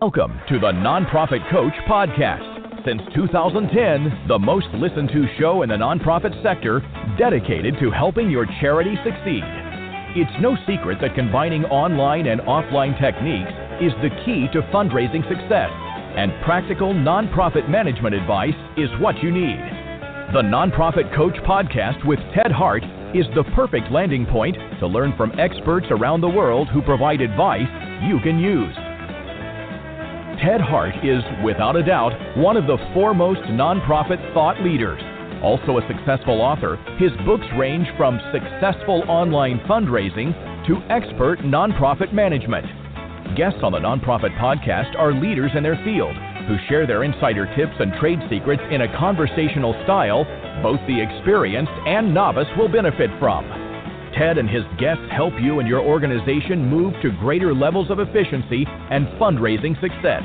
Welcome to the Nonprofit Coach Podcast. Since 2010, the most listened to show in the nonprofit sector dedicated to helping your charity succeed. It's no secret that combining online and offline techniques is the key to fundraising success, and practical nonprofit management advice is what you need. The Nonprofit Coach Podcast with Ted Hart is the perfect landing point to learn from experts around the world who provide advice you can use. Ted Hart is, without a doubt, one of the foremost nonprofit thought leaders. Also a successful author, his books range from successful online fundraising to expert nonprofit management. Guests on the Nonprofit Podcast are leaders in their field who share their insider tips and trade secrets in a conversational style both the experienced and novice will benefit from. Ted and his guests help you and your organization move to greater levels of efficiency and fundraising success.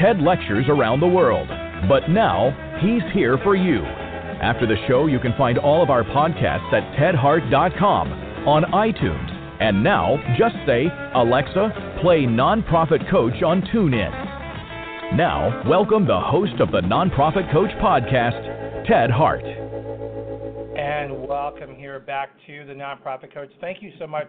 Ted lectures around the world, but now he's here for you. After the show, you can find all of our podcasts at tedhart.com, on iTunes, and now just say, Alexa, play Nonprofit Coach on TuneIn. Now, welcome the host of the Nonprofit Coach Podcast, Ted Hart. And welcome here back to the Nonprofit Coach. Thank you so much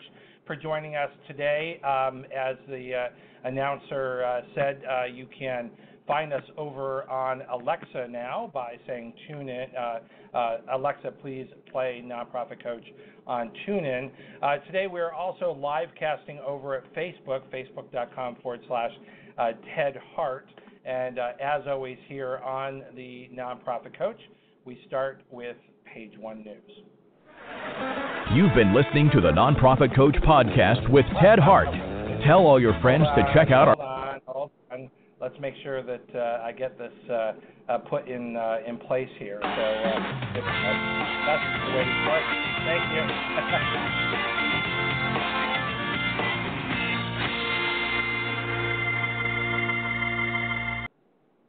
for joining us today. Um, as the uh, announcer uh, said, uh, you can find us over on Alexa now by saying tune in. Uh, uh, Alexa, please play Nonprofit Coach on TuneIn. Uh, today we're also live casting over at Facebook, facebook.com forward slash Ted Hart. And uh, as always, here on the Nonprofit Coach, we start with page one news. You've been listening to the Nonprofit Coach podcast with Ted Hart. Tell all your friends to check out our. Hold on, hold on. Let's make sure that uh, I get this uh, uh, put in uh, in place here. So uh, if, that's the way to start. Thank you.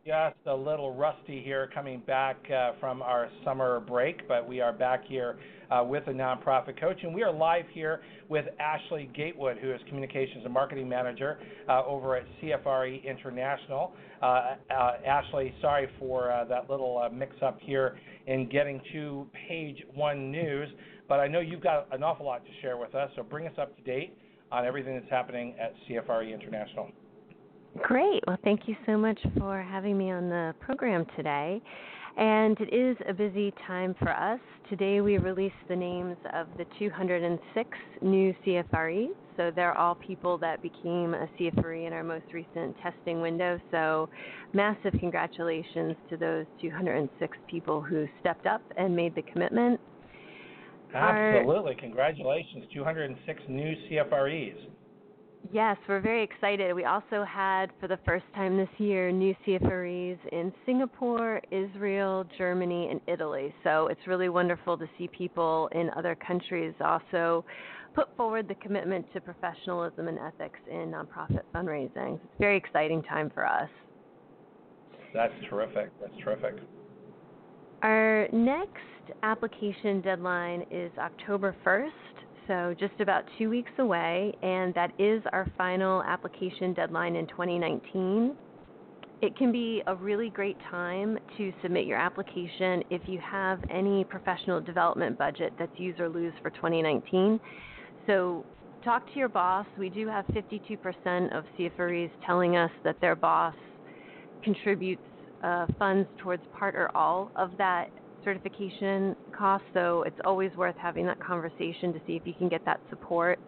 just a little rusty here coming back uh, from our summer break, but we are back here uh, with a nonprofit coach. And we are live here with Ashley Gatewood, who is Communications and Marketing Manager uh, over at CFRE International. Uh, uh, Ashley, sorry for uh, that little mix up here in getting to page one news, but I know you've got an awful lot to share with us, so bring us up to date on everything that's happening at CFRE International. Great. Well, thank you so much for having me on the program today. And it is a busy time for us. Today we released the names of the 206 new CFREs. So they're all people that became a CFRE in our most recent testing window. So massive congratulations to those 206 people who stepped up and made the commitment. Absolutely. Our, Congratulations. 206 new CFREs. Yes, we're very excited. We also had, for the first time this year, new CFREs in Singapore, Israel, Germany, and Italy. So it's really wonderful to see people in other countries also put forward the commitment to professionalism and ethics in nonprofit fundraising. It's a very exciting time for us. That's terrific. That's terrific. Our next application deadline is October 1st so just about two weeks away, and that is our final application deadline in 2019. It can be a really great time to submit your application if you have any professional development budget that's use or lose for 2019. So talk to your boss. We do have 52% of CFREs telling us that their boss contributes uh, funds towards part or all of that certification costs, so it's always worth having that conversation to see if you can get that support.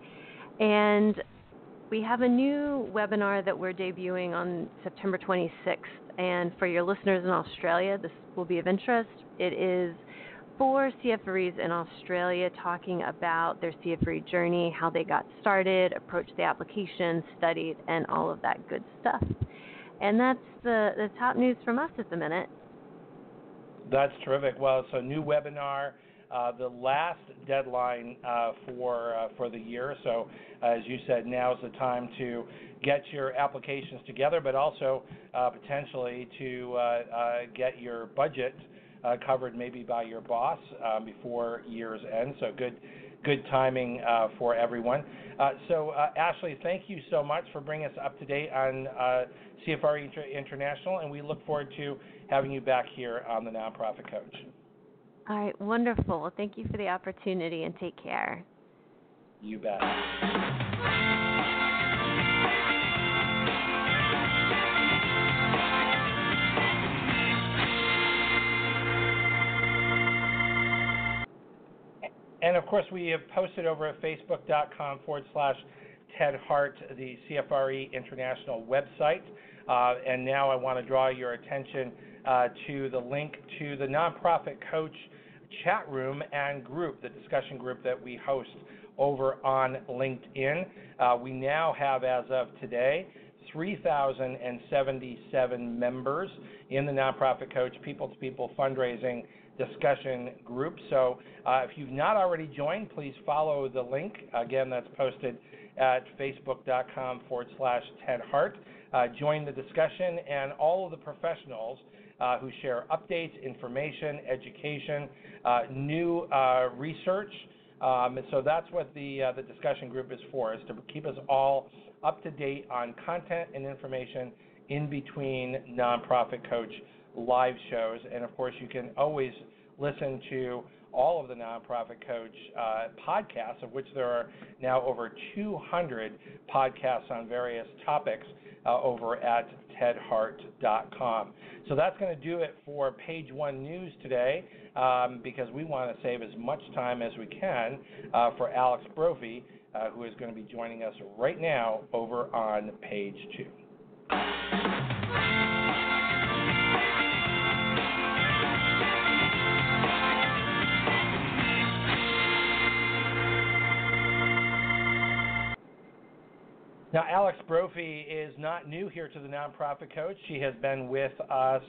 And we have a new webinar that we're debuting on September 26th. And for your listeners in Australia, this will be of interest. It is for CFREs in Australia talking about their CFRE journey, how they got started, approached the application, studied, and all of that good stuff. And that's the, the top news from us at the minute. That's terrific. Well, so new webinar. Uh, the last deadline uh, for uh, for the year. So, as you said, now is the time to get your applications together, but also uh, potentially to uh, uh, get your budget covered maybe by your boss um, before year's end. So good, good timing uh, for everyone. Uh, so uh, Ashley, thank you so much for bringing us up to date on uh, CFRE Inter- International, and we look forward to having you back here on the Nonprofit Coach. All right, wonderful. Well, thank you for the opportunity and take care. You bet. And of course, we have posted over at facebook.com forward slash Ted Hart, the CFRE International website. Uh, and now I want to draw your attention uh, to the link to the Nonprofit Coach chat room and group, the discussion group that we host over on LinkedIn. Uh, we now have, as of today, 3,077 members in the Nonprofit Coach People to People Fundraising discussion group. So uh, if you've not already joined, please follow the link. Again, that's posted at facebook.com forward slash Ted Hart. Uh, join the discussion and all of the professionals uh, who share updates, information, education, uh, new uh, research. Um, so that's what the uh, the discussion group is for, is to keep us all up to date on content and information in between nonprofit coach live shows. And of course, you can always listen to all of the Nonprofit Coach uh, podcasts, of which there are now over 200 podcasts on various topics uh, over at tedhart.com. So that's going to do it for page one news today um, because we want to save as much time as we can uh, for Alex Brovey, uh, who is going to be joining us right now over on page two. Now, Alex Brovey is not new here to the Nonprofit Coach. She has been with us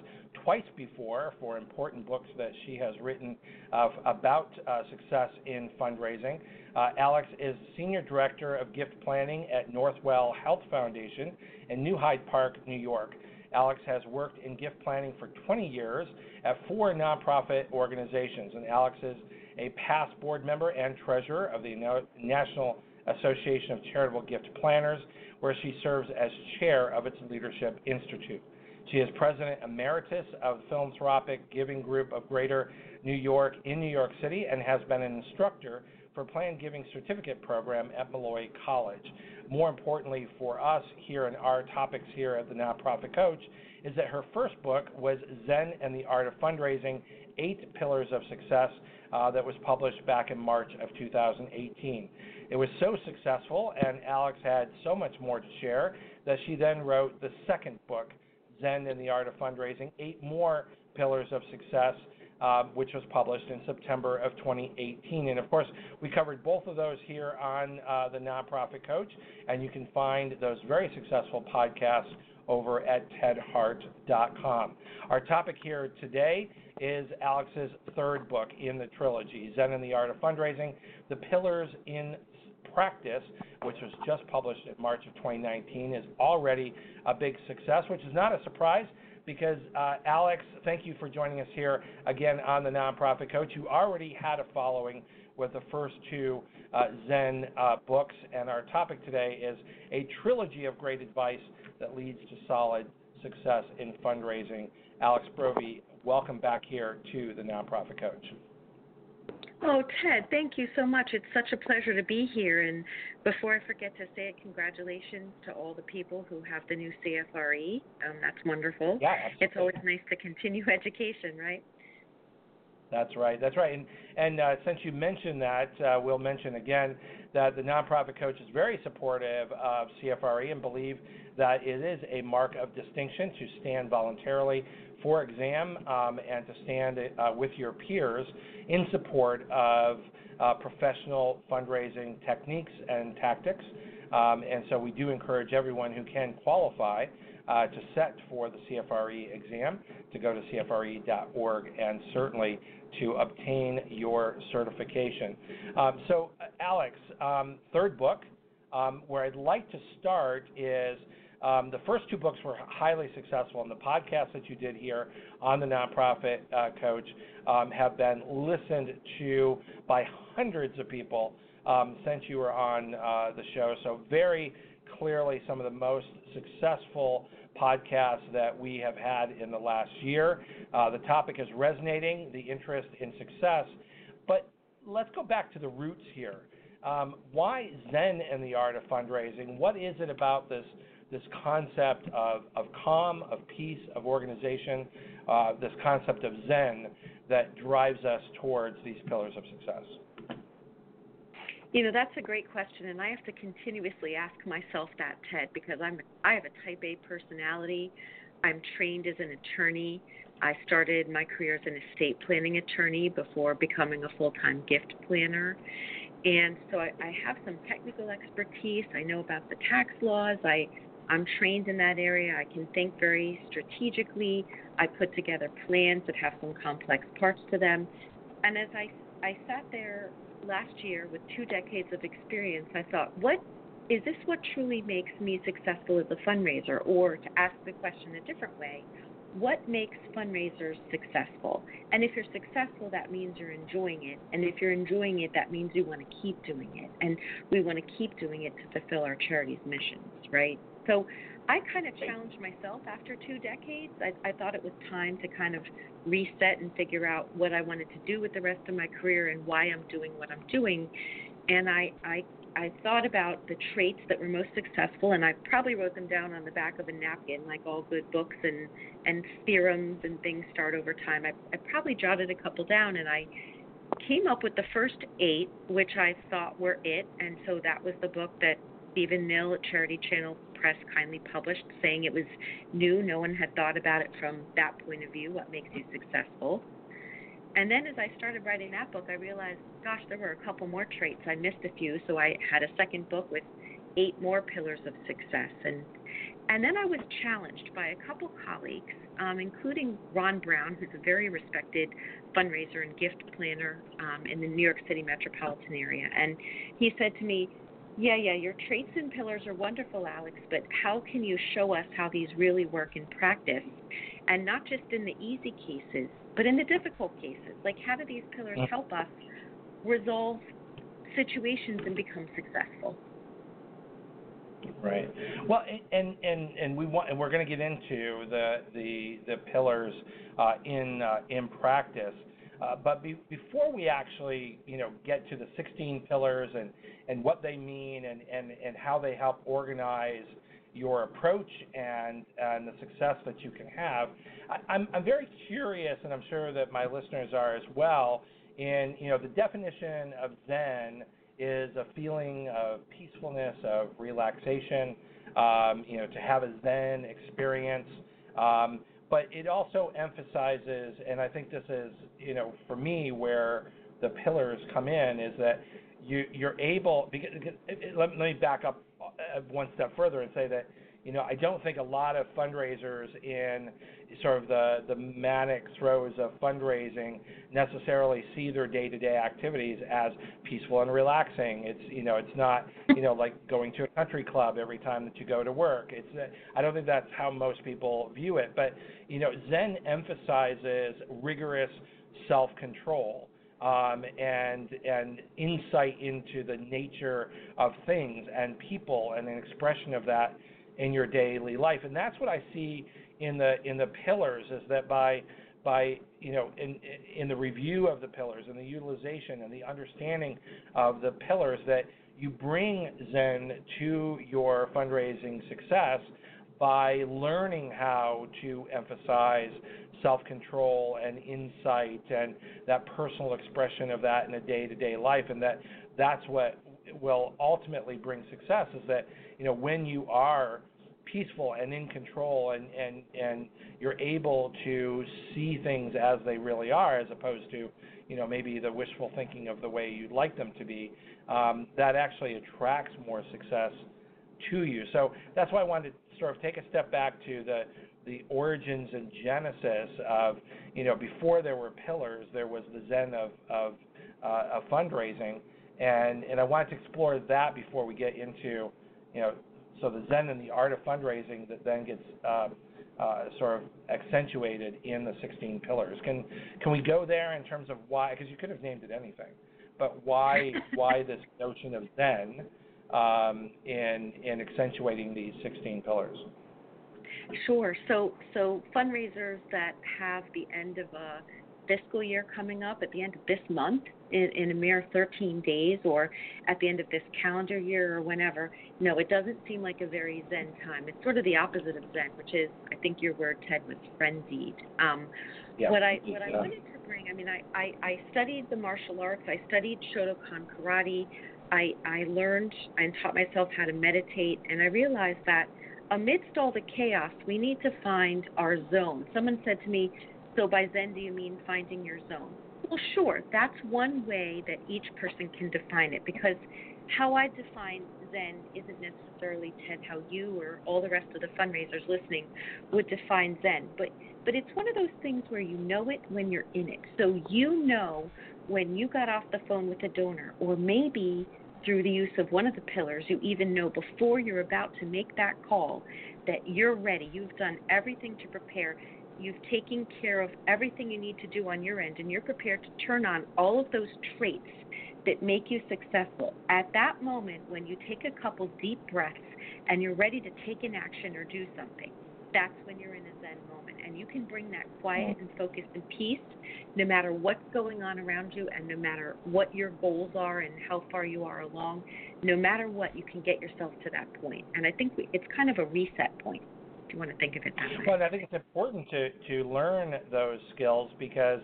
twice before for important books that she has written uh, about uh, success in fundraising. Uh, Alex is Senior Director of Gift Planning at Northwell Health Foundation in New Hyde Park, New York. Alex has worked in gift planning for 20 years at four nonprofit organizations, and Alex is a past board member and treasurer of the National Association of Charitable Gift Planners, where she serves as chair of its Leadership Institute. She is president emeritus of Philanthropic Giving Group of Greater New York in New York City and has been an instructor for Planned Giving Certificate Program at Molloy College. More importantly for us here in our topics here at the Nonprofit Coach is that her first book was Zen and the Art of Fundraising Eight Pillars of Success, uh, that was published back in March of 2018. It was so successful, and Alex had so much more to share that she then wrote the second book, Zen and the Art of Fundraising Eight More Pillars of Success. Uh, which was published in September of 2018. And of course, we covered both of those here on uh, the Nonprofit Coach, and you can find those very successful podcasts over at tedhart.com. Our topic here today is Alex's third book in the trilogy, Zen and the Art of Fundraising The Pillars in Practice, which was just published in March of 2019, is already a big success, which is not a surprise because uh, Alex, thank you for joining us here again on the Nonprofit Coach. You already had a following with the first two uh, Zen uh, books, and our topic today is a trilogy of great advice that leads to solid success in fundraising. Alex Brovey, welcome back here to the Nonprofit Coach. Oh, Ted, thank you so much. It's such a pleasure to be here. And before I forget to say it, congratulations to all the people who have the new CFRE. Um, that's wonderful. Yeah, It's always nice to continue education, right? That's right. That's right. And, and uh, since you mentioned that, uh, we'll mention again that the nonprofit coach is very supportive of CFRE and believe that it is a mark of distinction to stand voluntarily for exam um, and to stand uh, with your peers in support of uh, professional fundraising techniques and tactics. Um, and so we do encourage everyone who can qualify uh, to set for the CFRE exam to go to CFRE.org and certainly to obtain your certification. Um, so, uh, Alex, um, third book, um, where I'd like to start is um, the first two books were highly successful, and the podcasts that you did here on the Nonprofit uh, Coach um, have been listened to by hundreds of people um, since you were on uh, the show. So, very clearly, some of the most successful podcasts that we have had in the last year. Uh, the topic is resonating, the interest in success. But let's go back to the roots here. Um, why Zen and the art of fundraising? What is it about this this concept of, of calm, of peace, of organization, uh, this concept of Zen that drives us towards these pillars of success? You know, that's a great question, and I have to continuously ask myself that, Ted, because I'm I have a Type A personality. I'm trained as an attorney. I started my career as an estate planning attorney before becoming a full-time gift planner, and so I, I have some technical expertise. I know about the tax laws. I I'm trained in that area. I can think very strategically. I put together plans that have some complex parts to them, and as I I sat there last year with two decades of experience, I thought, what is this what truly makes me successful as a fundraiser? Or to ask the question a different way, what makes fundraisers successful? And if you're successful, that means you're enjoying it. And if you're enjoying it, that means you want to keep doing it. And we want to keep doing it to fulfill our charity's missions, right? So I kind of challenged myself after two decades. I, I thought it was time to kind of reset and figure out what I wanted to do with the rest of my career and why I'm doing what I'm doing. And I, I, I thought about the traits that were most successful, and I probably wrote them down on the back of a napkin, like all good books and and theorems and things start over time. I, I probably jotted a couple down, and I came up with the first eight, which I thought were it, and so that was the book that Stephen Nill at Charity Channel Press kindly published, saying it was new. No one had thought about it from that point of view. What makes you successful? And then as I started writing that book, I realized, gosh, there were a couple more traits. I missed a few, so I had a second book with eight more pillars of success. And and then I was challenged by a couple colleagues, um, including Ron Brown, who's a very respected fundraiser and gift planner um, in the New York City metropolitan area. And he said to me, yeah, yeah, your traits and pillars are wonderful, Alex, but how can you show us how these really work in practice? And not just in the easy cases, but in the difficult cases. Like, how do these pillars help us resolve situations and become successful? Right. Well, and and and we want and we're going to get into the the the pillars uh, in uh, in practice. Uh, but be, before we actually, you know, get to the 16 pillars and, and what they mean and, and, and how they help organize your approach and, and the success that you can have, I, I'm, I'm very curious, and I'm sure that my listeners are as well, in, you know, the definition of Zen is a feeling of peacefulness, of relaxation, um, you know, to have a Zen experience. Um, but it also emphasizes, and I think this is, you know, for me, where the pillars come in is that you, you're able. Because, let, let me back up uh, one step further and say that you know, I don't think a lot of fundraisers in sort of the, the manic throes of fundraising necessarily see their day-to-day activities as peaceful and relaxing. It's you know, it's not you know like going to a country club every time that you go to work. It's I don't think that's how most people view it. But you know, Zen emphasizes rigorous self-control. Um, and and insight into the nature of things and people and an expression of that in your daily life. And that's what I see in the in the pillars is that by by you know in in the review of the pillars and the utilization and the understanding of the pillars that you bring Zen to your fundraising success by learning how to emphasize self control and insight and that personal expression of that in a day to day life and that that's what will ultimately bring success is that you know when you are peaceful and in control and and and you're able to see things as they really are as opposed to you know maybe the wishful thinking of the way you'd like them to be um, that actually attracts more success to you. So that's why i wanted to sort of take a step back to the the origins and genesis of you know before there were pillars there was the zen of of, uh, of fundraising and and I wanted to explore that before we get into you know so the zen and the art of fundraising that then gets uh, uh, sort of accentuated in the 16 pillars. Can can we go there in terms of why? Because you could have named it anything, but why why this notion of zen um, in in accentuating these 16 pillars? Sure. So so fundraisers that have the end of a fiscal year coming up at the end of this month in, in a mere 13 days or at the end of this calendar year or whenever. No, it doesn't seem like a very zen time. It's sort of the opposite of zen, which is, I think your word, Ted, was frenzied. Um, yeah, what I what I wanted to bring, I mean, I, I, I studied the martial arts. I studied Shotokan karate. I, I learned and taught myself how to meditate, and I realized that amidst all the chaos, we need to find our zone. Someone said to me, so by Zen, do you mean finding your zone? Well, sure. That's one way that each person can define it because how I define Zen isn't necessarily, Ted, how you or all the rest of the fundraisers listening would define Zen. But, but it's one of those things where you know it when you're in it. So you know when you got off the phone with a donor, or maybe through the use of one of the pillars, you even know before you're about to make that call that you're ready. You've done everything to prepare you've taken care of everything you need to do on your end, and you're prepared to turn on all of those traits that make you successful. At that moment, when you take a couple deep breaths and you're ready to take an action or do something, that's when you're in a Zen moment. And you can bring that quiet and focus and peace no matter what's going on around you and no matter what your goals are and how far you are along. No matter what, you can get yourself to that point. And I think it's kind of a reset point you want to think of it that way. Well, I think it's important to to learn those skills because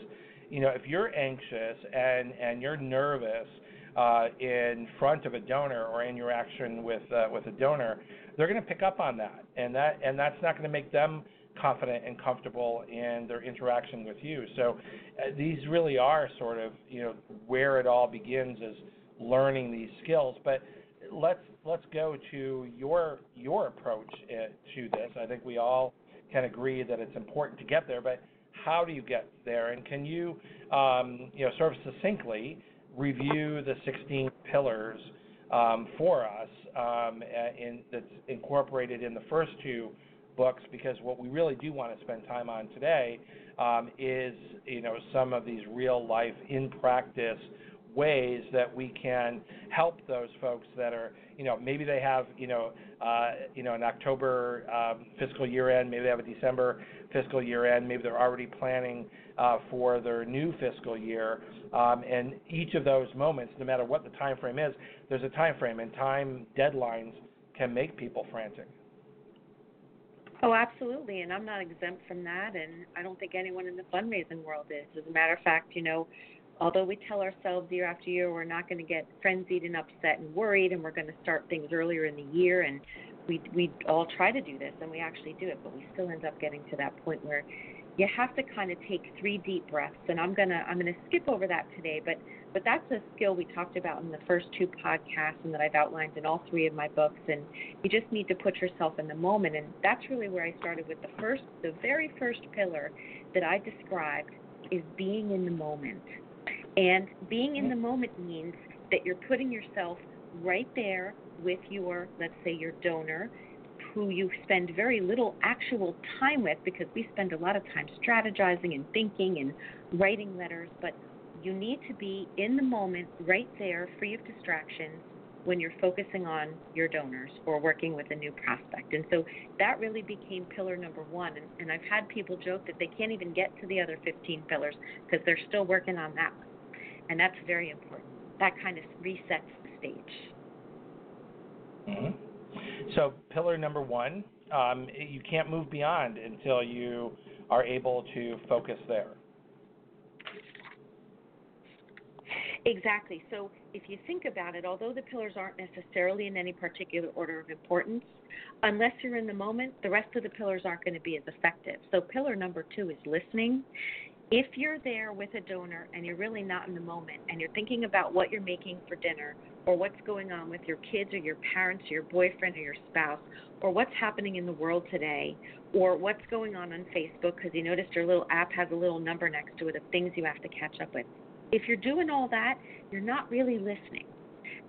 you know if you're anxious and and you're nervous uh, in front of a donor or in your action with uh, with a donor, they're going to pick up on that, and that and that's not going to make them confident and comfortable in their interaction with you. So uh, these really are sort of you know where it all begins is learning these skills, but let's let's go to your your approach uh, to this. I think we all can agree that it's important to get there, but how do you get there? And can you, um, you know, sort of succinctly review the 16 pillars um, for us um, in, that's incorporated in the first two books? Because what we really do want to spend time on today um, is, you know, some of these real life in practice ways that we can help those folks that are, you know, maybe they have, you know, uh, you know, an October um, fiscal year end, maybe they have a December fiscal year end, maybe they're already planning uh, for their new fiscal year. Um, and each of those moments, no matter what the time frame is, there's a time frame, and time deadlines can make people frantic. Oh, absolutely, and I'm not exempt from that, and I don't think anyone in the fundraising world is. As a matter of fact, you know, although we tell ourselves year after year we're not going to get frenzied and upset and worried and we're going to start things earlier in the year and we we all try to do this and we actually do it but we still end up getting to that point where you have to kind of take three deep breaths and I'm going to I'm going to skip over that today but but that's a skill we talked about in the first two podcasts and that I've outlined in all three of my books and you just need to put yourself in the moment and that's really where I started with the first the very first pillar that I described is being in the moment and being in the moment means that you're putting yourself right there with your, let's say, your donor, who you spend very little actual time with because we spend a lot of time strategizing and thinking and writing letters, but you need to be in the moment right there, free of distractions, when you're focusing on your donors or working with a new prospect. And so that really became pillar number one. And, and I've had people joke that they can't even get to the other 15 pillars because they're still working on that one and that's very important. That kind of resets the stage. Mm-hmm. So pillar number one, um, you can't move beyond until you are able to focus there. Exactly. So if you think about it, although the pillars aren't necessarily in any particular order of importance, unless you're in the moment, the rest of the pillars aren't going to be as effective. So pillar number two is listening. If you're there with a donor and you're really not in the moment and you're thinking about what you're making for dinner or what's going on with your kids or your parents or your boyfriend or your spouse or what's happening in the world today or what's going on on Facebook because you noticed your little app has a little number next to it of things you have to catch up with. If you're doing all that, you're not really listening.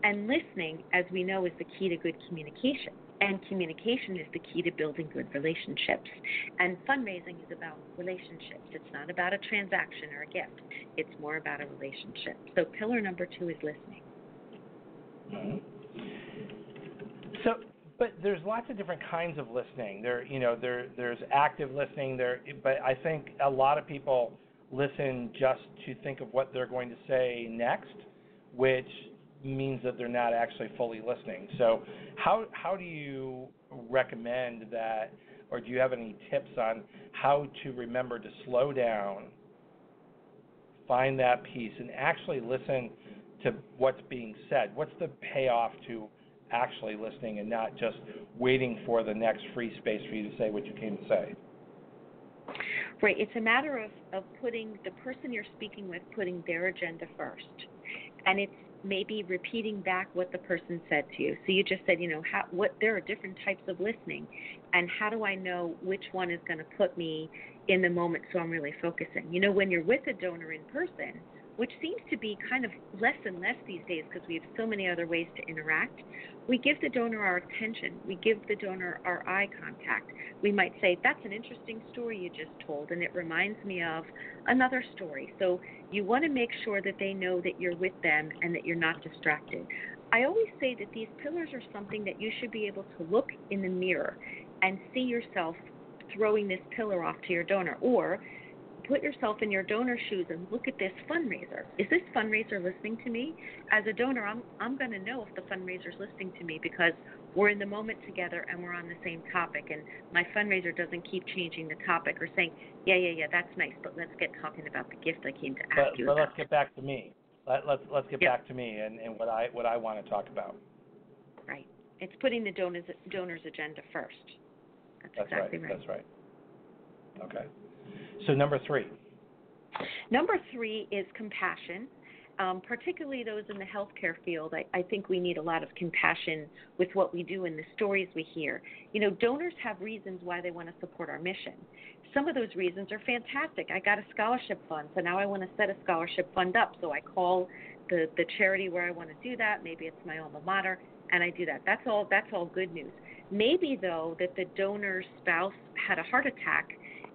And listening, as we know, is the key to good communication. And communication is the key to building good relationships. And fundraising is about relationships. It's not about a transaction or a gift, it's more about a relationship. So, pillar number two is listening. So, but there's lots of different kinds of listening. There, you know, there there's active listening. There, but I think a lot of people listen just to think of what they're going to say next, which means that they're not actually fully listening. So, how how do you recommend that, or do you have any tips on how to remember to slow down, find that piece, and actually listen to what's being said? What's the payoff to actually listening and not just waiting for the next free space for you to say what you came to say? Right. It's a matter of, of putting the person you're speaking with, putting their agenda first. And it's maybe repeating back what the person said to you. So you just said, you know, how, what there are different types of listening, and how do I know which one is going to put me in the moment so I'm really focusing? You know, when you're with a donor in person, which seems to be kind of less and less these days because we have so many other ways to interact. We give the donor our attention, we give the donor our eye contact. We might say, That's an interesting story you just told, and it reminds me of another story. So you want to make sure that they know that you're with them and that you're not distracted. I always say that these pillars are something that you should be able to look in the mirror and see yourself throwing this pillar off to your donor, or put yourself in your donor shoes and look at this fundraiser. Is this fundraiser listening to me? As a donor, I'm I'm going to know if the fundraiser is listening to me because we're in the moment together and we're on the same topic. And my fundraiser doesn't keep changing the topic or saying, yeah, yeah, yeah, that's nice, but let's get talking about the gift I came to ask but, you but about. let's get back to me. Let, let's let's get Yep. back to me and, and what I what I want to talk about. Right. It's putting the donor's donor's agenda first. That's, That's exactly right. right. That's right. Okay. So number three. Number three is compassion. Um, particularly those in the healthcare field, I, I think we need a lot of compassion with what we do and the stories we hear. You know, donors have reasons why they want to support our mission. Some of those reasons are fantastic. I got a scholarship fund, so now I want to set a scholarship fund up. So I call the, the charity where I want to do that. Maybe it's my alma mater, and I do that. That's all. That's all good news. Maybe though that the donor's spouse had a heart attack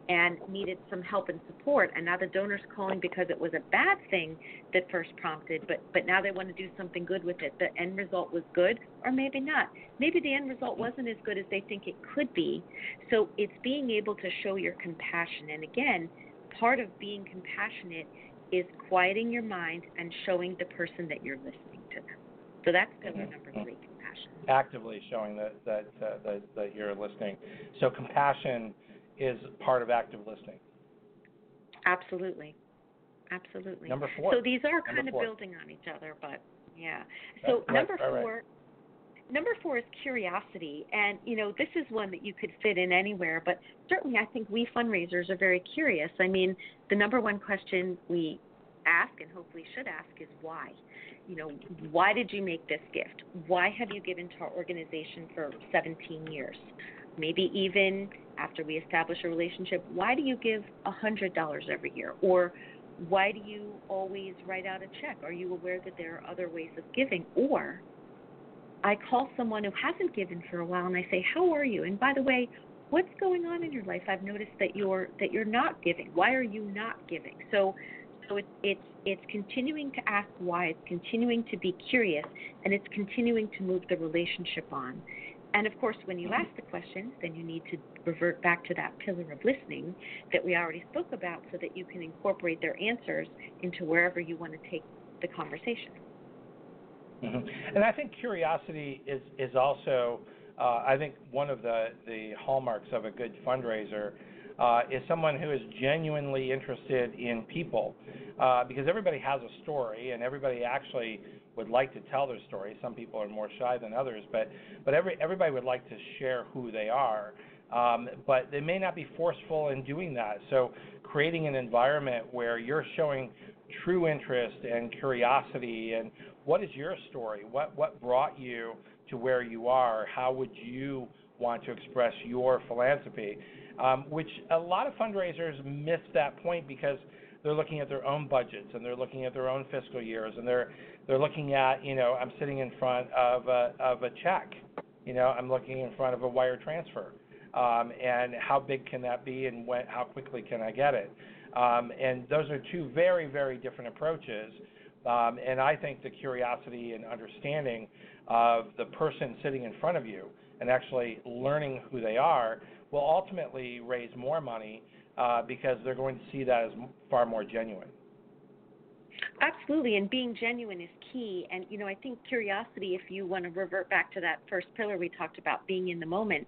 and needed some help and support. And now the donor's calling because it was a bad thing that first prompted but but now they want to do something good with it. The end result was good or maybe not. Maybe the end result wasn't as good as they think it could be. So it's being able to show your compassion. And again part of being compassionate is quieting your mind and showing the person that you're listening to them. So that's pillar Mhm. number three compassion. Actively showing that that, uh, that that you're listening. So compassion is part of active listening. Absolutely. Absolutely. Number four. So these are Number kind of four. building on each other, but yeah. So Right, number right, right. four number four is curiosity. And you know, this is one that you could fit in anywhere, but certainly I think we fundraisers are very curious. I mean, the number one question we ask and hopefully should ask is why? You know, why did you make this gift? Why have you given to our organization for 17 years? Maybe even after we establish a relationship, why do you give $100 every year? Or why do you always write out a check? Are you aware that there are other ways of giving? Or I call someone who hasn't given for a while and I say, "How are you?" And by the way, what's going on in your life? I've noticed that you're that you're not giving. Why are you not giving? So so it's it's it's continuing to ask why, it's continuing to be curious, and it's continuing to move the relationship on. And of course, when you ask the questions, then you need to revert back to that pillar of listening that we already spoke about so that you can incorporate their answers into wherever you want to take the conversation. hmm And I think curiosity is is also uh, I think one of the the hallmarks of a good fundraiser uh, is someone who is genuinely interested in people, uh, because everybody has a story and everybody actually would like to tell their story. Some people are more shy than others, but but every everybody would like to share who they are. Um, but they may not be forceful in doing that. So creating an environment where you're showing true interest and curiosity and what is your story? What what brought you to where you are? How would you want to express your philanthropy? Um, which a lot of fundraisers miss that point because they're looking at their own budgets and they're looking at their own fiscal years and they're they're looking at you know I'm sitting in front of a of a check, you know I'm looking in front of a wire transfer, um, and how big can that be and when how quickly can I get it? Um, and those are two very very different approaches. Um, and I think the curiosity and understanding of the person sitting in front of you and actually learning who they are will ultimately raise more money uh, because they're going to see that as far more genuine. Absolutely, and being genuine is key. And you know, I think curiosity. If you want to revert back to that first pillar we talked about, being in the moment,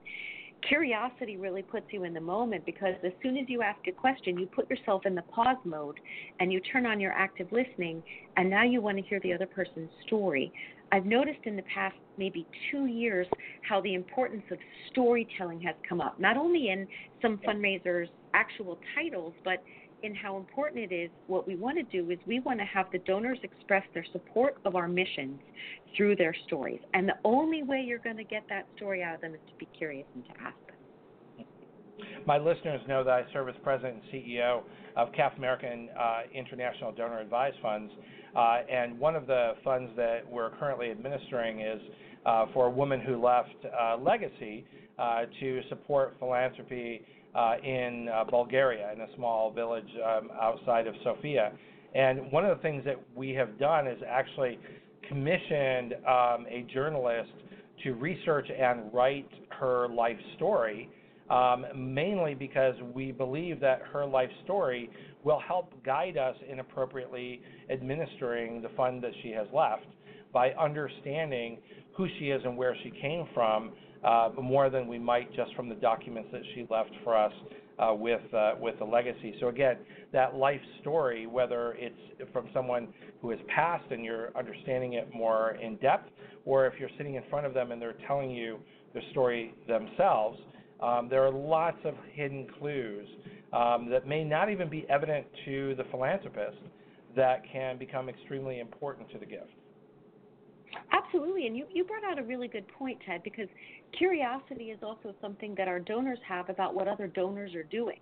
curiosity really puts you in the moment because as soon as you ask a question, you put yourself in the pause mode and you turn on your active listening, and now you want to hear the other person's story. I've noticed in the past maybe two years how the importance of storytelling has come up, not only in some fundraisers' actual titles, but in how important it is. What we want to do is we want to have the donors express their support of our missions through their stories. And the only way you're going to get that story out of them is to be curious and to ask them. My listeners know that I serve as president and CEO of CAF American uh, International Donor Advised Funds. Uh, and one of the funds that we're currently administering is uh, for a woman who left uh, Legacy uh, to support philanthropy uh, in Bulgaria, in a small village um, outside of Sofia. And one of the things that we have done is actually commissioned um, a journalist to research and write her life story, um, mainly because we believe that her life story will help guide us in appropriately administering the fund that she has left by understanding who she is and where she came from uh, more than we might just from the documents that she left for us uh, with uh, with the legacy. So again, that life story, whether it's from someone who has passed and you're understanding it more in depth, or if you're sitting in front of them and they're telling you the story themselves, um, there are lots of hidden clues um, that may not even be evident to the philanthropist that can become extremely important to the gift. Absolutely, and you, you brought out a really good point, Ted, because curiosity is also something that our donors have about what other donors are doing.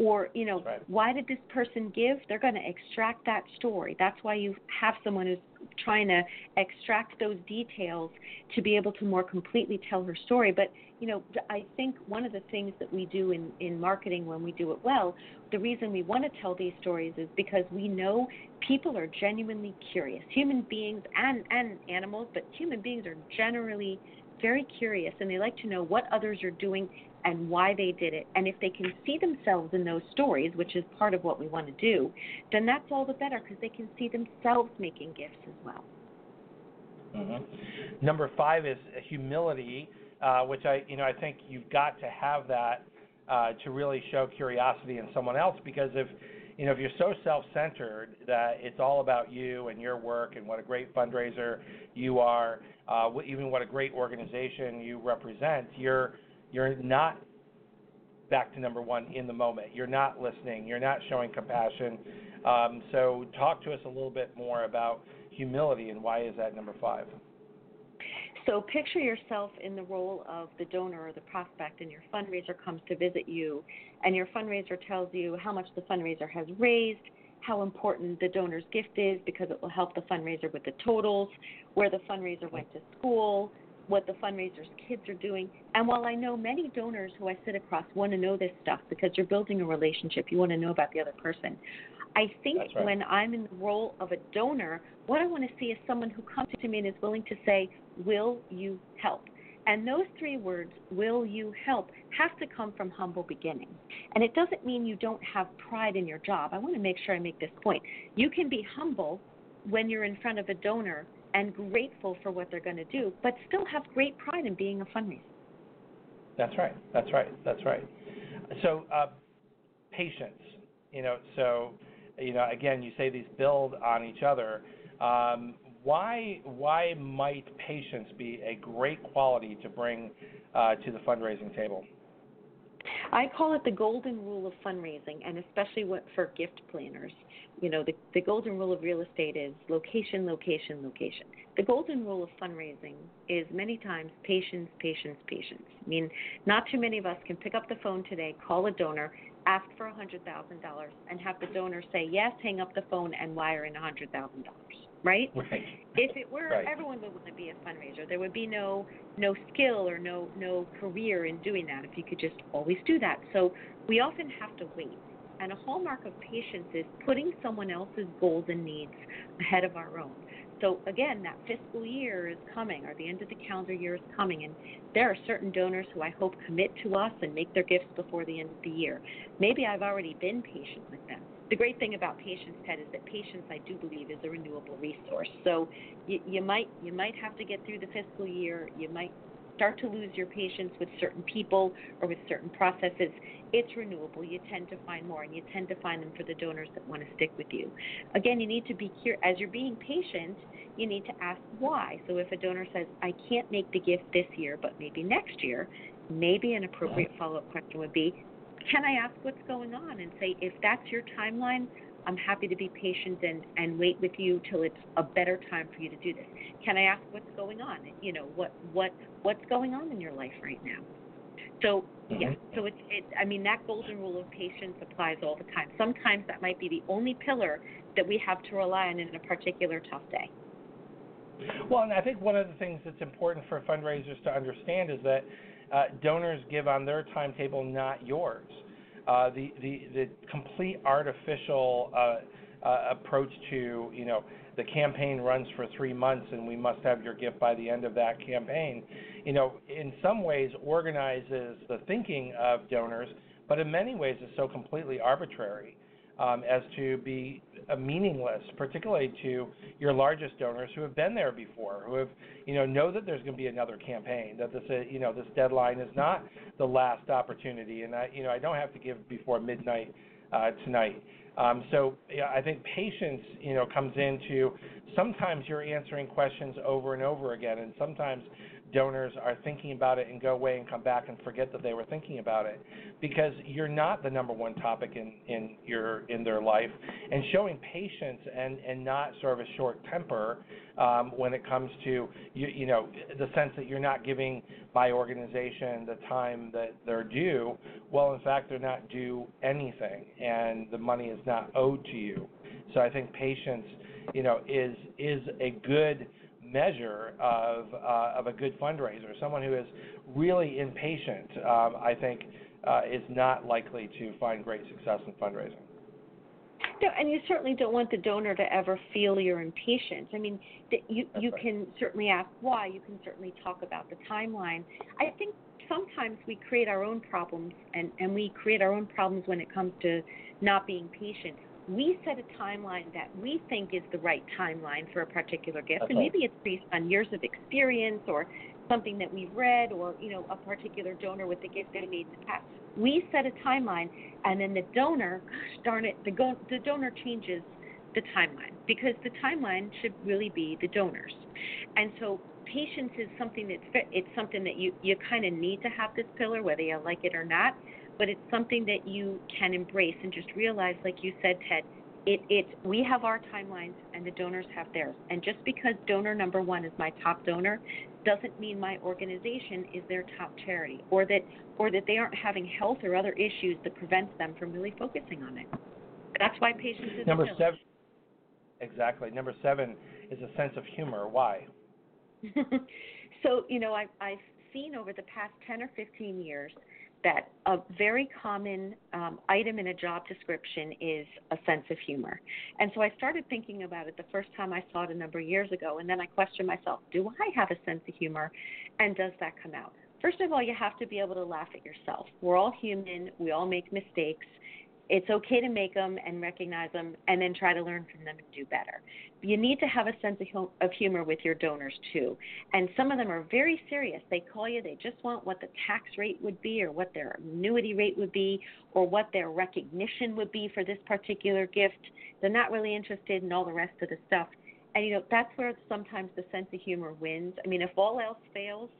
Or, you know, right. why did this person give? They're going to extract that story. That's why you have someone who's trying to extract those details to be able to more completely tell her story. But, you know, I think one of the things that we do in, in marketing when we do it well, the reason we want to tell these stories is because we know people are genuinely curious. Human beings and, and animals, but human beings are generally very curious and they like to know what others are doing and why they did it. And if they can see themselves in those stories, which is part of what we want to do, then that's all the better because they can see themselves making gifts as well. Mm-hmm. Number five is humility, uh, which I, you know, I think you've got to have that uh, to really show curiosity in someone else. Because if, you know, if you're so self-centered that it's all about you and your work and what a great fundraiser you are, uh, even what a great organization you represent, you're you're not back to number one in the moment. You're not listening. You're not showing compassion. Um, so, talk to us a little bit more about humility and why is that number five? So, picture yourself in the role of the donor or the prospect, and your fundraiser comes to visit you, and your fundraiser tells you how much the fundraiser has raised, how important the donor's gift is because it will help the fundraiser with the totals, where the fundraiser went to school, what the fundraiser's kids are doing. And while I know many donors who I sit across want to know this stuff because you're building a relationship, you want to know about the other person. I think right. when I'm in the role of a donor, what I want to see is someone who comes to me and is willing to say, Will you help? And those three words, will you help, have to come from humble beginnings. And it doesn't mean you don't have pride in your job. I want to make sure I make this point. You can be humble when you're in front of a donor and grateful for what they're going to do, but still have great pride in being a fundraiser. That's right. That's right. That's right. So, uh, patience. You know, so you know, again, you say these build on each other. Um, why why might patience be a great quality to bring uh, to the fundraising table? I call it the golden rule of fundraising, and especially what, for gift planners. You know, the, the golden rule of real estate is location, location, location. The golden rule of fundraising is many times patience, patience, patience. I mean, not too many of us can pick up the phone today, call a donor, ask for a $100,000, and have the donor say yes, hang up the phone, and wire in a $100,000 right? Right. If it were, Right. everyone would want to be a fundraiser. There would be no no skill or no no career in doing that if you could just always do that. So we often have to wait. And a hallmark of patience is putting someone else's goals and needs ahead of our own. So again, that fiscal year is coming, or the end of the calendar year is coming, and there are certain donors who I hope commit to us and make their gifts before the end of the year. Maybe I've already been patient with them. The great thing about patience, Ted, is that patience, I do believe, is a renewable resource. So you, you might you might have to get through the fiscal year. You might start to lose your patience with certain people or with certain processes, it's renewable. You tend to find more, and you tend to find them for the donors that want to stick with you. Again, you need to be curious. As you're being patient, you need to ask why. So if a donor says, I can't make the gift this year, but maybe next year, maybe an appropriate follow up question would be, can I ask what's going on? And say, if that's your timeline, I'm happy to be patient and, and wait with you till it's a better time for you to do this. Can I ask what's going on? You know, what what what's going on in your life right now? So mm-hmm. yeah, so it's it I mean that golden rule of patience applies all the time. Sometimes that might be the only pillar that we have to rely on in a particular tough day. Well, and I think one of the things that's important for fundraisers to understand is that uh, donors give on their timetable, not yours. Uh, the, the the complete artificial uh, uh, approach to you know the campaign runs for three months and we must have your gift by the end of that campaign, you know, in some ways organizes the thinking of donors, but in many ways is so completely arbitrary um, as to be uh, meaningless, particularly to your largest donors who have been there before, who have you know know that there's going to be another campaign, that this uh, you know this deadline is not the last opportunity, and I you know I don't have to give before midnight uh, tonight. Um, so yeah, I think patience, you know, comes into sometimes you're answering questions over and over again, and sometimes donors are thinking about it and go away and come back and forget that they were thinking about it. Because you're not the number one topic in, in your in their life. And showing patience and, and not sort of a short temper um, when it comes to you, you know the sense that you're not giving my organization the time that they're due. Well in fact they're not due anything. And the money is not owed to you. So I think patience you know is is a good measure of uh, of a good fundraiser. Someone who is really impatient, um, I think, uh, is not likely to find great success in fundraising. No, and you certainly don't want the donor to ever feel you're impatient. I mean, you That's you right. can certainly ask why. You can certainly talk about the timeline. I think sometimes we create our own problems, and and we create our own problems when it comes to not being patient. We set a timeline that we think is the right timeline for a particular gift, That's and maybe it's based on years of experience or something that we've read, or you know, a particular donor with the gift they made in the past. We set a timeline, and then the donor, gosh darn it, the, go- the donor changes the timeline because the timeline should really be the donors. And so patience is something that's it's something that you you kind of need to have this pillar whether you like it or not, but it's something that you can embrace and just realize like you said Ted, it it we have our timelines and the donors have theirs. And just because donor number 1 is my top donor doesn't mean my organization is their top charity or that or that they aren't having health or other issues that prevents them from really focusing on it. That's why patience is Number seven, exactly. Number seven is a sense of humor. Why? so, you know, I've, I've seen over the past 10 or 15 years that a very common um, item in a job description is a sense of humor. And so I started thinking about it the first time I saw it a number of years ago, and then I questioned myself do I have a sense of humor, and does that come out? First of all, you have to be able to laugh at yourself. We're all human, we all make mistakes. It's okay to make them and recognize them and then try to learn from them and do better. You need to have a sense of humor with your donors too. And some of them are very serious. They call you, they just want what the tax rate would be or what their annuity rate would be or what their recognition would be for this particular gift. They're not really interested in all the rest of the stuff. And you know, that's where sometimes the sense of humor wins. I mean, if all else fails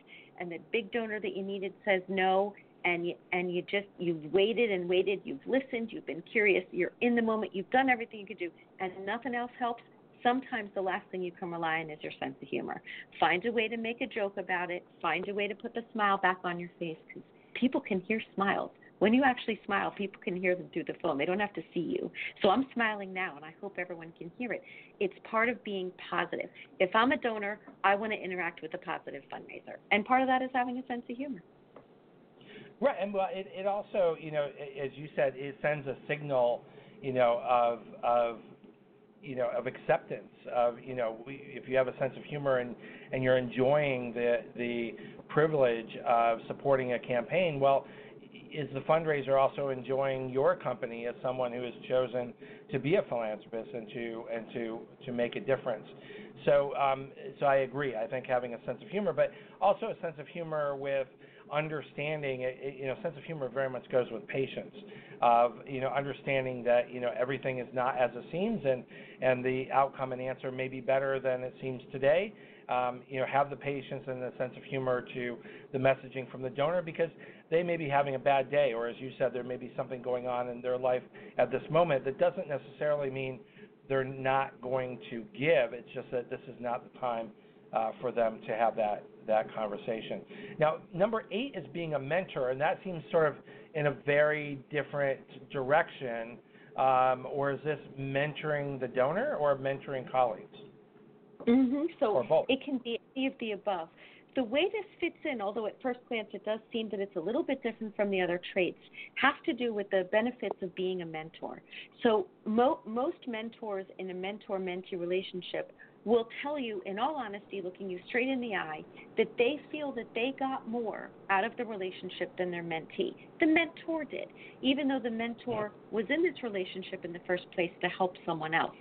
and the big donor that you needed says no, and you and you just you've waited and waited you've listened you've been curious you're in the moment you've done everything you could do and nothing else helps sometimes the last thing you can rely on is your sense of humor. Find a way to make a joke about it find a way to put the smile back on your face because people can hear smiles. When you actually smile people can hear them through the phone they don't have to see you. So i'm smiling now and i hope everyone can hear it. It's part of being positive. If i'm a donor i want to interact with a positive fundraiser and part of that is having a sense of humor Right, and well, it, it also, you know, as you said, it sends a signal, you know, of of you know of acceptance of you know we, if you have a sense of humor and and you're enjoying the the privilege of supporting a campaign, well, is the fundraiser also enjoying your company as someone who has chosen to be a philanthropist and to and to to make a difference? So um, so I agree. I think having a sense of humor, but also a sense of humor with understanding, you know, sense of humor very much goes with patience. Of you know, understanding that you know everything is not as it seems, and and the outcome and answer may be better than it seems today. Um, you know, have the patience and the sense of humor to the messaging from the donor because they may be having a bad day, or as you said, there may be something going on in their life at this moment that doesn't necessarily mean they're not going to give. It's just that this is not the time uh, for them to have that that conversation. Now, number eight is being a mentor, and that seems sort of in a very different direction. Um, or is this mentoring the donor or mentoring colleagues? Mm-hmm. So it can be any of the above. The way this fits in, although at first glance it does seem that it's a little bit different from the other traits, has to do with the benefits of being a mentor. So mo- most mentors in a mentor-mentee relationship will tell you, in all honesty, looking you straight in the eye, that they feel that they got more out of the relationship than their mentee. The mentor did, even though the mentor was in this relationship in the first place to help someone else.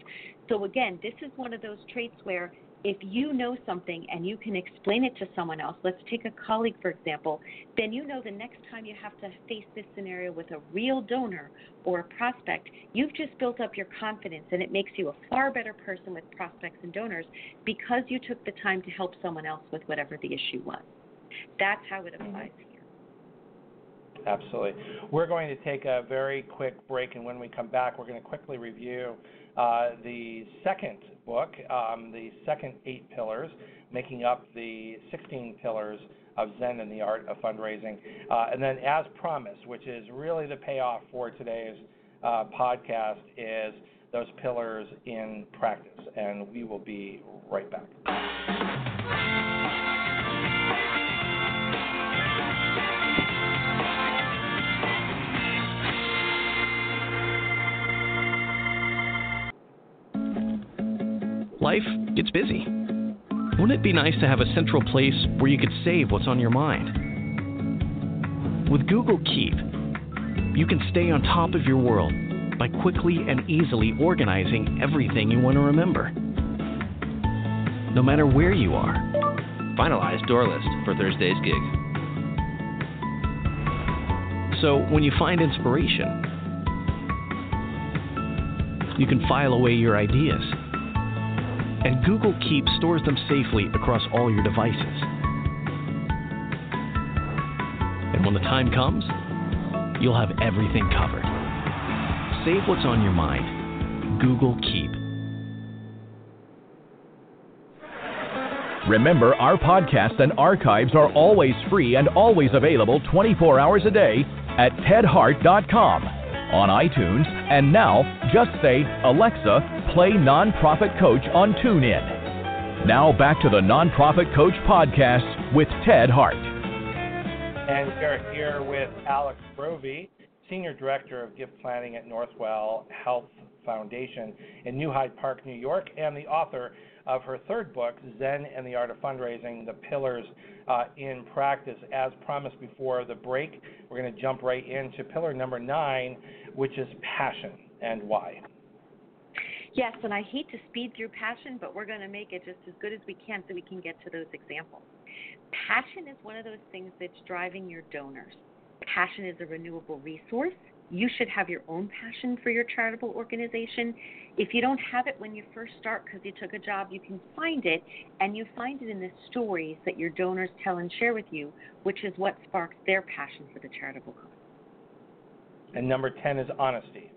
So, again, this is one of those traits where if you know something and you can explain it to someone else, let's take a colleague for example, then you know the next time you have to face this scenario with a real donor or a prospect, you've just built up your confidence and it makes you a far better person with prospects and donors because you took the time to help someone else with whatever the issue was. That's how it mm-hmm. applies here. Absolutely. We're going to take a very quick break, and when we come back, we're going to quickly review uh, the second book, um, the second eight pillars, making up the 16 pillars of Zen and the art of fundraising. Uh, and then, as promised, which is really the payoff for today's uh, podcast, is those pillars in practice. And we will be right back. Life gets busy. Wouldn't it be nice to have a central place where you could save what's on your mind? With Google Keep, you can stay on top of your world by quickly and easily organizing everything you want to remember. No matter where you are. Finalize door list for Thursday's gig. So when you find inspiration, you can file away your ideas and Google Keep stores them safely across all your devices. And when the time comes, you'll have everything covered. Save what's on your mind. Google Keep. Remember, our podcasts and archives are always free and always available 24 hours a day at tedhart.com, on iTunes, and now just say, Alexa, play Nonprofit Coach on TuneIn. Now back to the Nonprofit Coach podcast with Ted Hart. And we are here with Alex Brovey, Senior Director of Gift Planning at Northwell Health Foundation in New Hyde Park, New York, and the author of her third book, Zen and the Art of Fundraising The Pillars uh, in Practice. As promised before the break, we're going to jump right into pillar number nine, which is passion and why. Yes, and I hate to speed through passion, but we're going to make it just as good as we can so we can get to those examples. Passion is one of those things that's driving your donors. Passion is a renewable resource. You should have your own passion for your charitable organization. If you don't have it when you first start because you took a job, you can find it, and you find it in the stories that your donors tell and share with you, which is what sparks their passion for the charitable cause. And number 10 is honesty.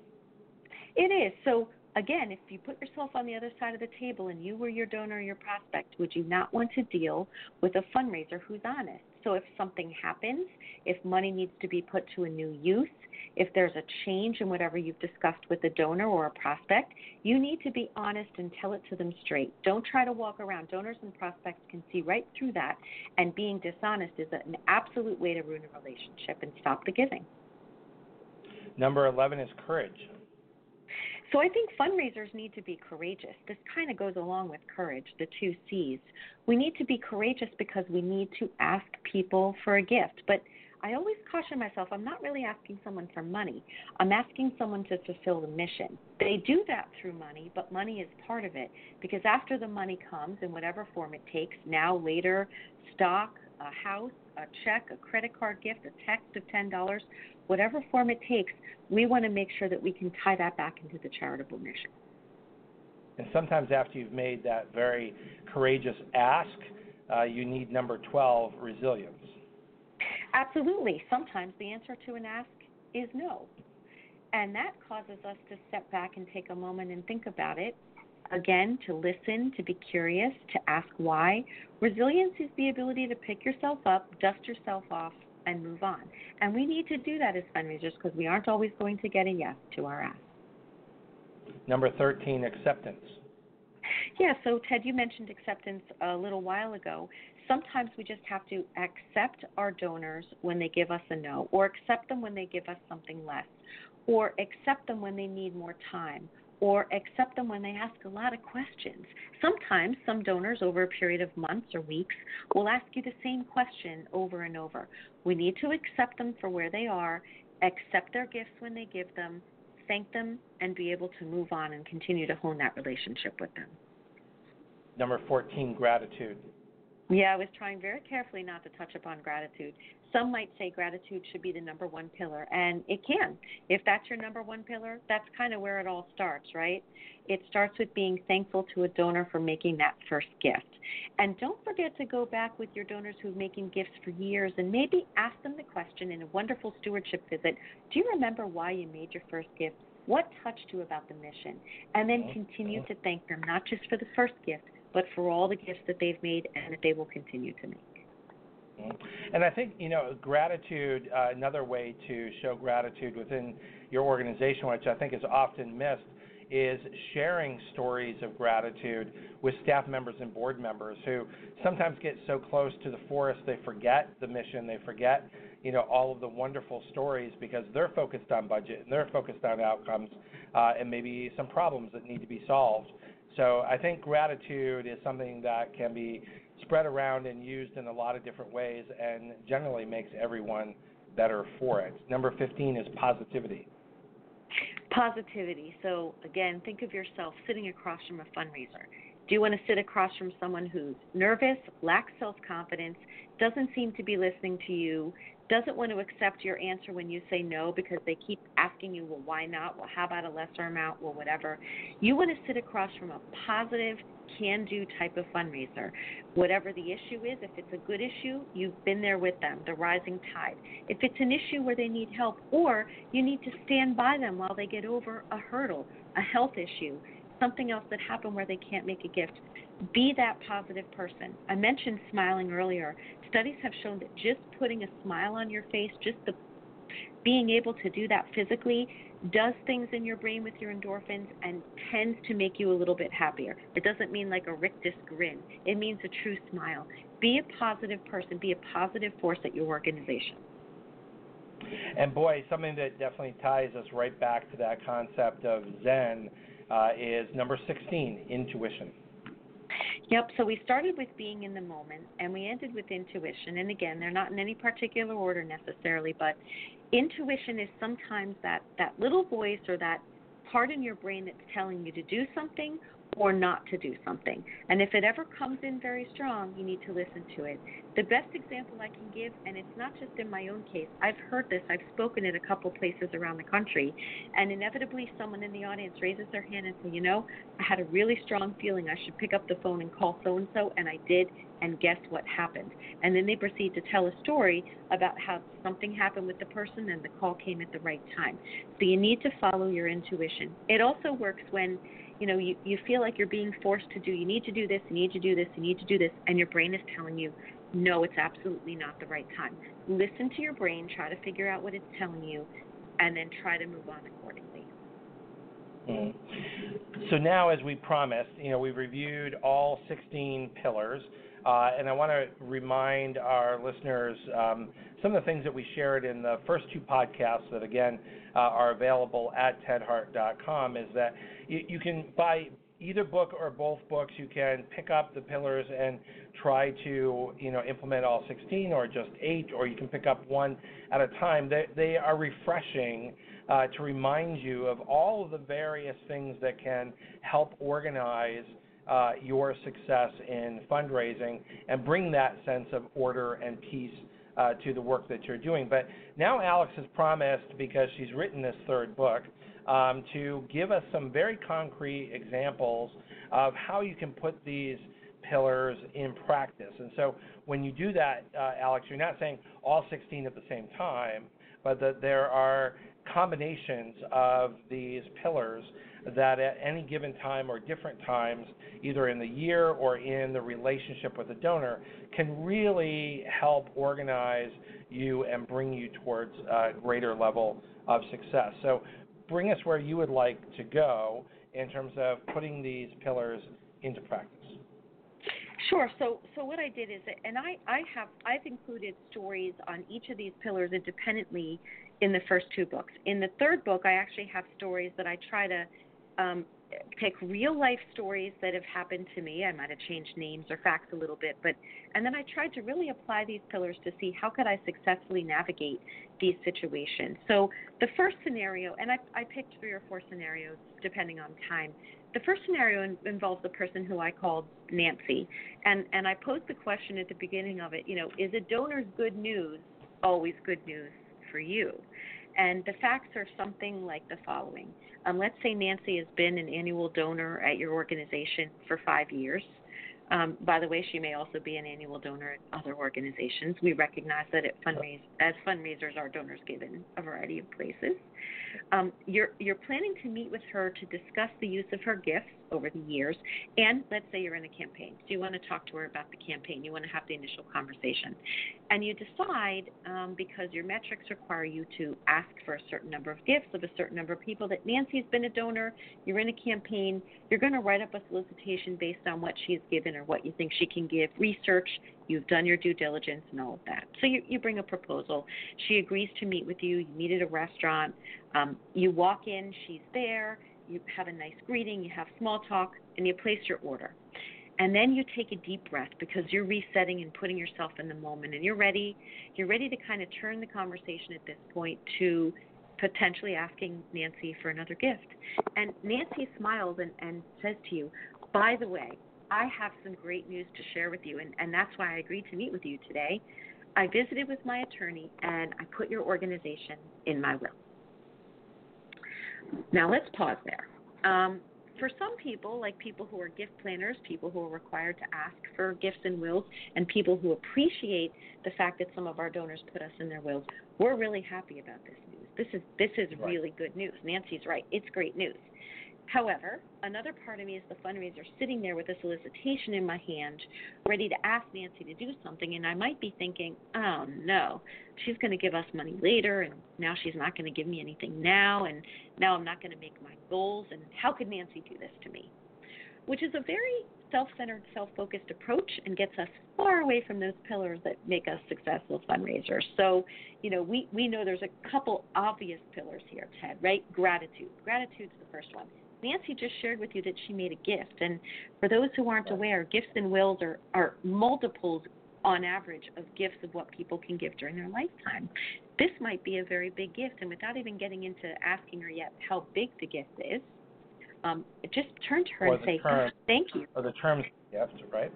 It is. So again, if you put yourself on the other side of the table and you were your donor or your prospect, would you not want to deal with a fundraiser who's honest? So if something happens, if money needs to be put to a new use, if there's a change in whatever you've discussed with a donor or a prospect, you need to be honest and tell it to them straight. Don't try to walk around. Donors and prospects can see right through that, and being dishonest is an absolute way to ruin a relationship and stop the giving. Number 11 is courage. So I think fundraisers need to be courageous. This kind of goes along with courage, the two C's. We need to be courageous because we need to ask people for a gift. But I always caution myself I'm not really asking someone for money. I'm asking someone to fulfill the mission. They do that through money, but money is part of it because after the money comes in whatever form it takes, now, later, stock, a house, a check, a credit card gift, a text of $10, whatever form it takes, we want to make sure that we can tie that back into the charitable mission. And sometimes after you've made that very courageous ask, uh, you need number 12, resilience. Absolutely. Sometimes the answer to an ask is no. And that causes us to step back and take a moment and think about it. Again, to listen, to be curious, to ask why. Resilience is the ability to pick yourself up, dust yourself off, and move on. And we need to do that as fundraisers because we aren't always going to get a yes to our ask. Number 13, acceptance. Yeah, so Ted, you mentioned acceptance a little while ago. Sometimes we just have to accept our donors when they give us a no, or accept them when they give us something less, or accept them when they need more time, or accept them when they ask a lot of questions. Sometimes some donors over a period of months or weeks will ask you the same question over and over. We need to accept them for where they are, accept their gifts when they give them, thank them, and be able to move on and continue to hone that relationship with them. Number 14, gratitude. Yeah, I was trying very carefully not to touch upon gratitude. Some might say gratitude should be the number one pillar, and it can. If that's your number one pillar, that's kind of where it all starts, right? It starts with being thankful to a donor for making that first gift. And don't forget to go back with your donors who've making gifts for years and maybe ask them the question in a wonderful stewardship visit Do you remember why you made your first gift? What touched you about the mission? And then continue to thank them, not just for the first gift, but for all the gifts that they've made and that they will continue to make. And I think, you know, gratitude, uh, another way to show gratitude within your organization, which I think is often missed, is sharing stories of gratitude with staff members and board members who sometimes get so close to the forest they forget the mission, they forget, you know, all of the wonderful stories because they're focused on budget and they're focused on outcomes uh, and maybe some problems that need to be solved. So I think gratitude is something that can be spread around and used in a lot of different ways and generally makes everyone better for it. Number 15 is positivity. Positivity. So, again, think of yourself sitting across from a fundraiser. Do you want to sit across from someone who's nervous, lacks self confidence, doesn't seem to be listening to you, doesn't want to accept your answer when you say no because they keep asking you, well, why not? Well, how about a lesser amount? Well, whatever. You want to sit across from a positive, can do type of fundraiser. Whatever the issue is, if it's a good issue, you've been there with them, the rising tide. If it's an issue where they need help, or you need to stand by them while they get over a hurdle, a health issue, something else that happened where they can't make a gift, be that positive person. I mentioned smiling earlier. Studies have shown that just putting a smile on your face, just the being able to do that physically does things in your brain with your endorphins and tends to make you a little bit happier. It doesn't mean like a rictus grin. It means a true smile. Be a positive person, be a positive force at your organization. And boy, something that definitely ties us right back to that concept of Zen uh, is number 16, intuition. Yep. So we started with being in the moment and we ended with intuition. And again, they're not in any particular order necessarily, but intuition is sometimes that, that little voice or that part in your brain that's telling you to do something or not to do something. And if it ever comes in very strong, you need to listen to it. The best example I can give, and it's not just in my own case, I've heard this, I've spoken at a couple places around the country, and inevitably someone in the audience raises their hand and say, You know, I had a really strong feeling I should pick up the phone and call so and so, and I did, and guess what happened? And then they proceed to tell a story about how something happened with the person and the call came at the right time. So you need to follow your intuition. It also works when you know you, you feel like you're being forced to do you need to do this you need to do this you need to do this and your brain is telling you no it's absolutely not the right time. Listen to your brain try to figure out what it's telling you and then try to move on accordingly. Mm. so now as we promised you know we've reviewed all 16 pillars uh, and I want to remind our listeners um, some of the things that we shared in the first two podcasts that, again, uh, are available at tedhart.com is that you, you can buy either book or both books. You can pick up the pillars and try to, you know, implement all 16 or just eight, or you can pick up one at a time. They, they are refreshing uh, to remind you of all of the various things that can help organize – uh, your success in fundraising and bring that sense of order and peace uh, to the work that you're doing. But now Alex has promised, because she's written this third book, um, to give us some very concrete examples of how you can put these pillars in practice. And so when you do that, uh, Alex, you're not saying all 16 at the same time, but that there are combinations of these pillars that at any given time or different times, either in the year or in the relationship with the donor, can really help organize you and bring you towards a greater level of success. So, bring us where you would like to go in terms of putting these pillars into practice. Sure. So, so what I did is, and I, I have, I've included stories on each of these pillars independently in the first two books. In the third book, I actually have stories that I try to um, take real life stories that have happened to me. I might have changed names or facts a little bit, but and then I tried to really apply these pillars to see how could I successfully navigate these situations. So the first scenario, and I, I picked three or four scenarios depending on time. The first scenario in, involves the person who I called Nancy, and and I posed the question at the beginning of it. You know, is a donor's good news always good news for you? And the facts are something like the following. Um, let's say Nancy has been an annual donor at your organization for five years. Um, by the way, she may also be an annual donor at other organizations. We recognize that at fundraise, as fundraisers, our donors give in a variety of places. Um, you're, you're planning to meet with her to discuss the use of her gifts over the years, and let's say you're in a campaign. So you want to talk to her about the campaign. You want to have the initial conversation. And you decide, um, because your metrics require you to ask for a certain number of gifts of a certain number of people, that Nancy's been a donor, you're in a campaign, you're going to write up a solicitation based on what she's given or what you think she can give, research, you've done your due diligence and all of that. So you, you bring a proposal. She agrees to meet with you. You meet at a restaurant. Um, you walk in, she's there. You have a nice greeting, you have small talk, and you place your order. And then you take a deep breath because you're resetting and putting yourself in the moment, and you're ready. You're ready to kind of turn the conversation at this point to potentially asking Nancy for another gift. And Nancy smiles and, and says to you, By the way, I have some great news to share with you, and, and that's why I agreed to meet with you today. I visited with my attorney and I put your organization in my will. Now let's pause there. Um, for some people, like people who are gift planners, people who are required to ask for gifts and wills, and people who appreciate the fact that some of our donors put us in their wills, we're really happy about this news. This is this is right. really good news. Nancy's right. It's great news. However, another part of me is the fundraiser sitting there with a solicitation in my hand, ready to ask Nancy to do something, and I might be thinking, oh no, she's going to give us money later, and now she's not going to give me anything now, and now I'm not going to make my goals, and how could Nancy do this to me? Which is a very self centered, self focused approach and gets us far away from those pillars that make us successful fundraisers. So, you know, we, we know there's a couple obvious pillars here, Ted, right? Gratitude. Gratitude's the first one Nancy just shared with you that she made a gift. And for those who aren't aware, gifts and wills are, are multiples on average of gifts of what people can give during their lifetime. This might be a very big gift, and without even getting into asking her yet how big the gift is, um, just turn to her Or and say, term. "Thank you." Or the terms gift, right?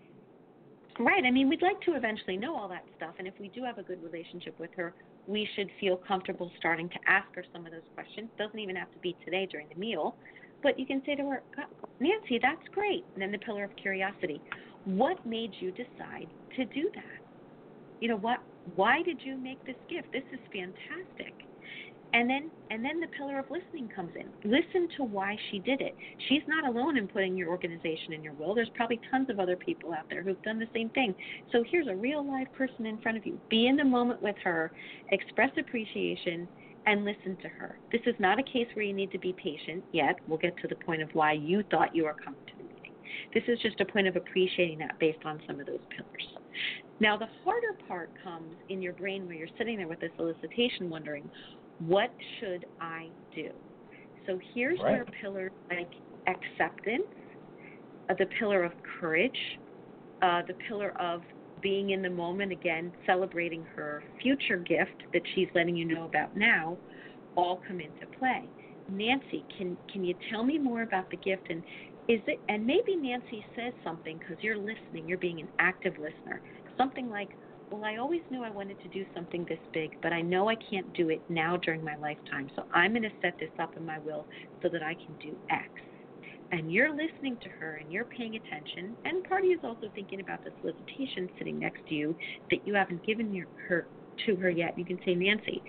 Right. I mean, we'd like to eventually know all that stuff, and if we do have a good relationship with her, we should feel comfortable starting to ask her some of those questions. Doesn't even have to be today during the meal, but you can say to her, "God, "Nancy, that's great." And then the pillar of curiosity. What made you decide to do that? You know what? Why did you make this gift? This is fantastic. And then and then the pillar of listening comes in. Listen to why she did it. She's not alone in putting your organization in your will. There's probably tons of other people out there who've done the same thing. So here's a real live person in front of you. Be in the moment with her, express appreciation and listen to her. This is not a case where you need to be patient yet. We'll get to the point of why you thought you were coming to the meeting. This is just a point of appreciating that based on some of those pillars. Now, the harder part comes in your brain where you're sitting there with this solicitation wondering, what should I do? So here's Right. where pillars like acceptance, uh, the pillar of courage, uh, the pillar of being in the moment again, celebrating her future gift that she's letting you know about now, all come into play. Nancy, can can you tell me more about the gift and is it and maybe Nancy says something because you're listening, you're being an active listener. Something like, "Well, I always knew I wanted to do something this big, but I know I can't do it now during my lifetime. So I'm going to set this up in my will so that I can do X." and you're listening to her and you're paying attention, and party is also thinking about the solicitation sitting next to you that you haven't given your, her to her yet, you can say, Nancy,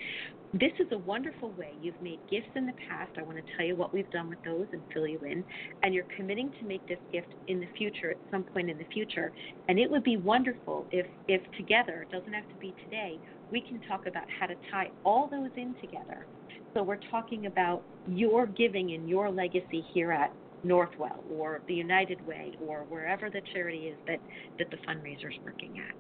this is a wonderful way. You've made gifts in the past. I want to tell you what we've done with those and fill you in. And you're committing to make this gift in the future, at some point in the future. And it would be wonderful if, if together, it doesn't have to be today, we can talk about how to tie all those in together. So we're talking about your giving and your legacy here at Northwell or the United Way or wherever the charity is that that the fundraiser's working at.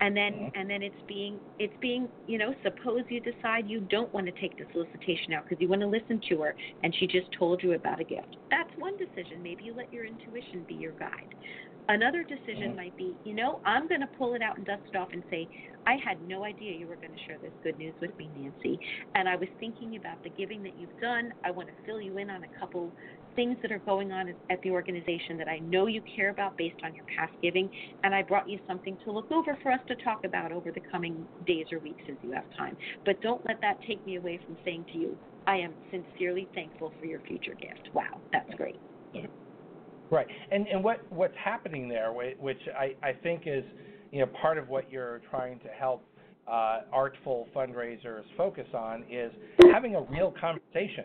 And then mm-hmm. and then it's being it's being you know suppose you decide you don't want to take the solicitation out because you want to listen to her and she just told you about a gift. That's one decision. Maybe you let your intuition be your guide. Another decision mm-hmm. might be, you know, I'm going to pull it out and dust it off and say, I had no idea you were going to share this good news with me, Nancy. And I was thinking about the giving that you've done. I want to fill you in on a couple things that are going on at the organization that I know you care about based on your past giving. And I brought you something to look over for us to talk about over the coming days or weeks as you have time. But don't let that take me away from saying to you, I am sincerely thankful for your future gift. Wow, that's great. Right, and and what what's happening there, which I I think is you know part of what you're trying to help uh, artful fundraisers focus on is having a real conversation.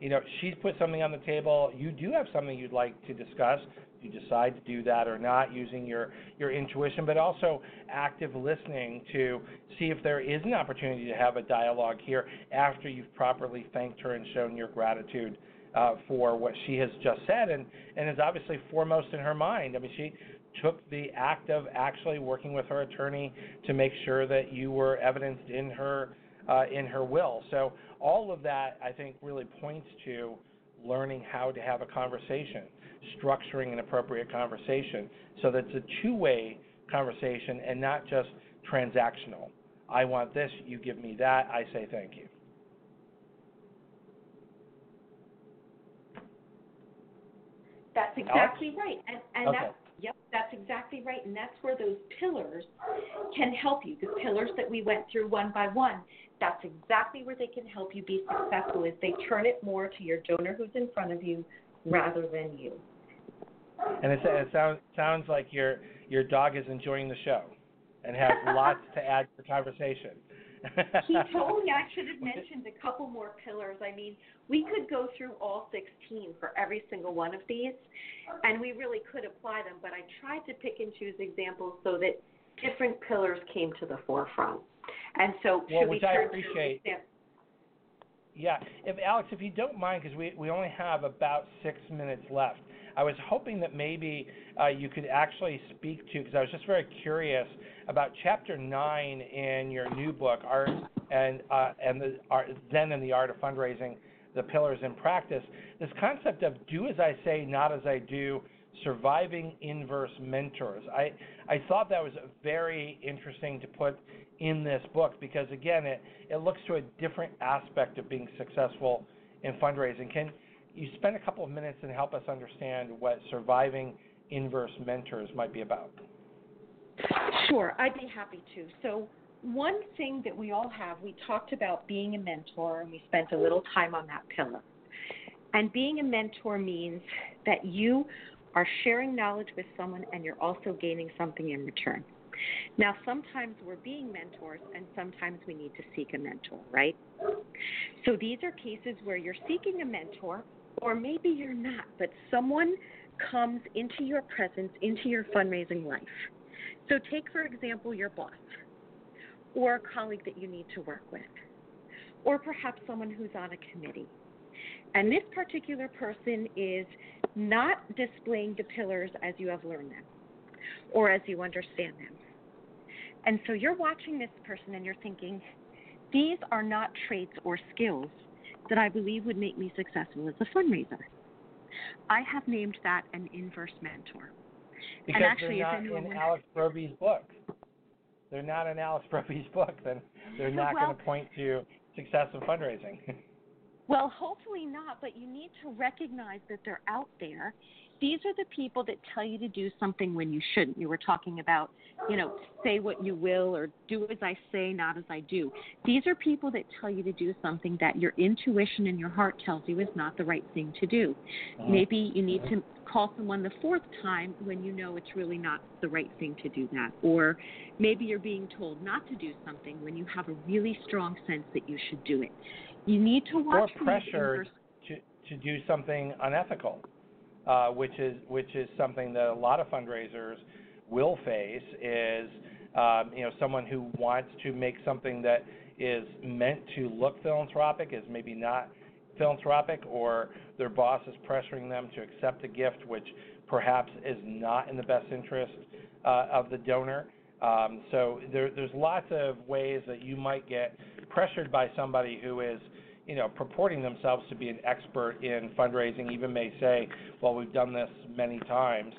You know, she's put something on the table. You do have something you'd like to discuss. You decide to do that or not using your your intuition, but also active listening to see if there is an opportunity to have a dialogue here after you've properly thanked her and shown your gratitude uh, for what she has just said and, and is obviously foremost in her mind. I mean, she took the act of actually working with her attorney to make sure that you were evidenced in her uh, in her will. So all of that, I think, really points to learning how to have a conversation, structuring an appropriate conversation, so that it's a two-way conversation and not just transactional. I want this, you give me that, I say thank you. That's exactly right. And and Okay. that's yep, that's exactly right. And that's where those pillars can help you. The pillars that we went through one by one, that's exactly where they can help you be successful is they turn it more to your donor who's in front of you rather than you. And it, it sounds sounds like your your dog is enjoying the show and has lots to add to the conversation. He told me I should have mentioned a couple more pillars. I mean, we could go through all 16 for every single one of these, and we really could apply them, but I tried to pick and choose examples so that different pillars came to the forefront. And so, Well, should we which I appreciate. to Yeah, if Alex, if you don't mind, because we we only have about six minutes left, I was hoping that maybe uh, you could actually speak to, because I was just very curious about chapter nine in your new book, Art and uh, and the Art, Zen and the Art of Fundraising, the pillars in practice. This concept of do as I say, not as I do, surviving inverse mentors. I, I thought that was very interesting to put in this book because, again, it, it looks to a different aspect of being successful in fundraising. Can you spend a couple of minutes and help us understand what surviving inverse mentors might be about? Sure, I'd be happy to. So, one thing that we all have, we talked about being a mentor, and we spent a little time on that pillar. And being a mentor means that you are sharing knowledge with someone and you're also gaining something in return. Now, sometimes we're being mentors and sometimes we need to seek a mentor, right? So these are cases where you're seeking a mentor, or maybe you're not, but someone comes into your presence, into your fundraising life. So take, for example, your boss or a colleague that you need to work with, or perhaps someone who's on a committee. And this particular person is not displaying the pillars as you have learned them or as you understand them. And so you're watching this person and you're thinking, these are not traits or skills that I believe would make me successful as a fundraiser. I have named that an inverse mentor. Because and actually, they're not in Alex Brovey's book. They're not in Alex Brovey's book, then they're not well, going to point to success in fundraising. Well, hopefully not, but you need to recognize that they're out there. These are the people that tell you to do something when you shouldn't. You were talking about, you know, say what you will or do as I say, not as I do. These are people that tell you to do something that your intuition and your heart tells you is not the right thing to do. Mm-hmm. Maybe you need to call someone the fourth time when you know it's really not the right thing to do that. Or maybe you're being told not to do something when you have a really strong sense that you should do it. You need to watch or pressure to to do something unethical, uh, which is which is something that a lot of fundraisers will face. Is um, you know someone who wants to make something that is meant to look philanthropic is maybe not philanthropic, or their boss is pressuring them to accept a gift which perhaps is not in the best interest uh, of the donor. Um, so there, there's lots of ways that you might get pressured by somebody who is, you know, purporting themselves to be an expert in fundraising, even may say, well, we've done this many times,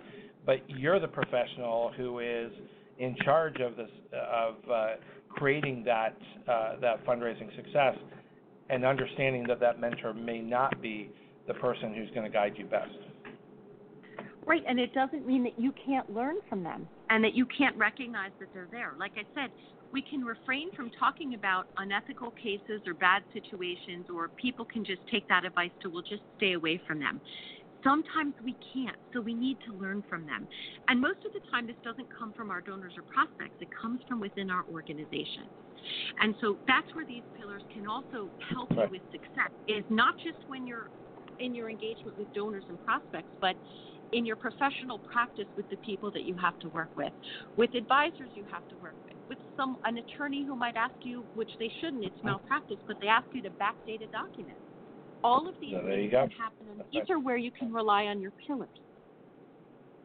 but you're the professional who is in charge of this, of uh, creating that uh, that fundraising success, and understanding that that mentor may not be the person who's going to guide you best. Right, and it doesn't mean that you can't learn from them and that you can't recognize that they're there. Like I said, we can refrain from talking about unethical cases or bad situations, or people can just take that advice to, we'll just stay away from them. Sometimes we can't, so we need to learn from them. And most of the time, this doesn't come from our donors or prospects, it comes from within our organization. And so that's where these pillars can also help you with success, is not just when you're in your engagement with donors and prospects, but in your professional practice with the people that you have to work with, with advisors you have to work with, with some an attorney who might ask you, which they shouldn't, it's malpractice, but they ask you to backdate a document. All of these so things can happen, and these are where you can rely on your pillars.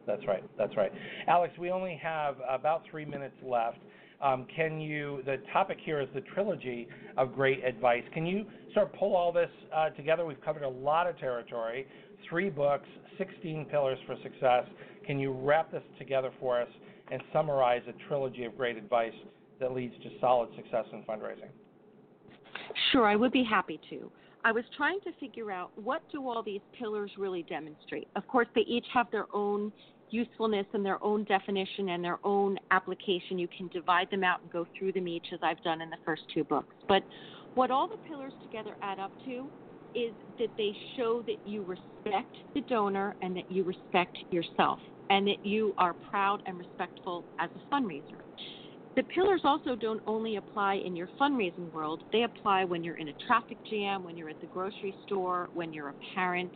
That's right. That's right. Alex, we only have about three minutes left. Um, can you, the topic here is the trilogy of great advice. Can you sort of pull all this uh, together? We've covered a lot of territory, three books, 16 pillars for success. Can you wrap this together for us and summarize a trilogy of great advice that leads to solid success in fundraising? Sure, I would be happy to. I was trying to figure out what do all these pillars really demonstrate. Of course, they each have their own usefulness and their own definition and their own application. You can divide them out and go through them each as I've done in the first two books. But what all the pillars together add up to is that they show that you respect the donor and that you respect yourself and that you are proud and respectful as a fundraiser. The pillars also don't only apply in your fundraising world, they apply when you're in a traffic jam, when you're at the grocery store, when you're a parent,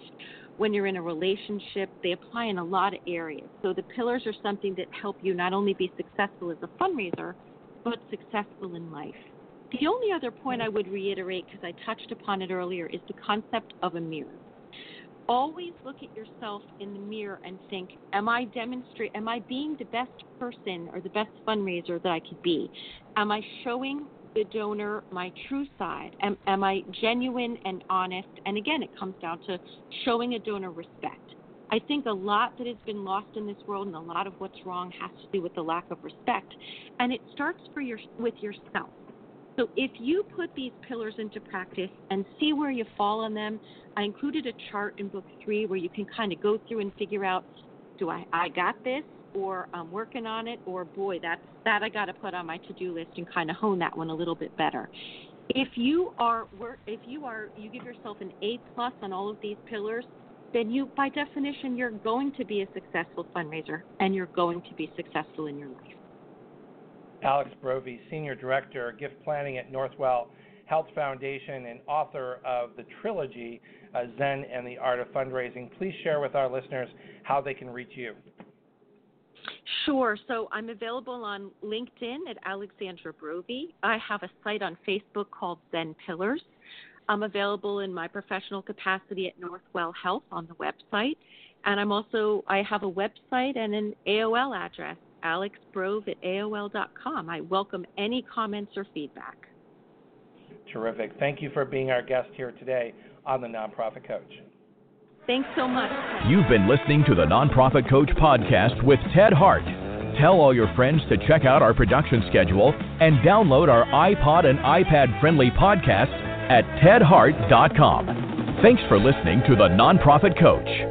when you're in a relationship. They apply in a lot of areas. So the pillars are something that help you not only be successful as a fundraiser, but successful in life. The only other point I would reiterate, because I touched upon it earlier, is the concept of a mirror. Always look at yourself in the mirror and think, am I demonstrate am I being the best person or the best fundraiser that I could be? Am I showing the donor my true side? Am, am I genuine and honest? And again, it comes down to showing a donor respect. I think a lot that has been lost in this world and a lot of what's wrong has to do with the lack of respect. And it starts for your, with yourself. So if you put these pillars into practice and see where you fall on them, I included a chart in book three where you can kind of go through and figure out, do I I got this, or I'm working on it, or boy, that's that I got to put on my to-do list and kind of hone that one a little bit better. If you are if you are you give yourself an A plus on all of these pillars, then you by definition you're going to be a successful fundraiser and you're going to be successful in your life. Alex Brovey, Senior Director, Gift Planning at Northwell Health Foundation and author of the trilogy uh, Zen and the Art of Fundraising. Please share with our listeners how they can reach you. Sure. So I'm available on LinkedIn at Alexandra Brovey. I have a site on Facebook called Zen Pillars. I'm available in my professional capacity at Northwell Health on the website. And I'm also, I have a website and an AOL address, alexbrove at AOL.com. I welcome any comments or feedback. Terrific. Thank you for being our guest here today on the Nonprofit Coach. Thanks so much. You've been listening to the Nonprofit Coach podcast with Ted Hart. Tell all your friends to check out our production schedule and download our iPod and iPad friendly podcast at tedhart.com. Thanks for listening to the Nonprofit Coach.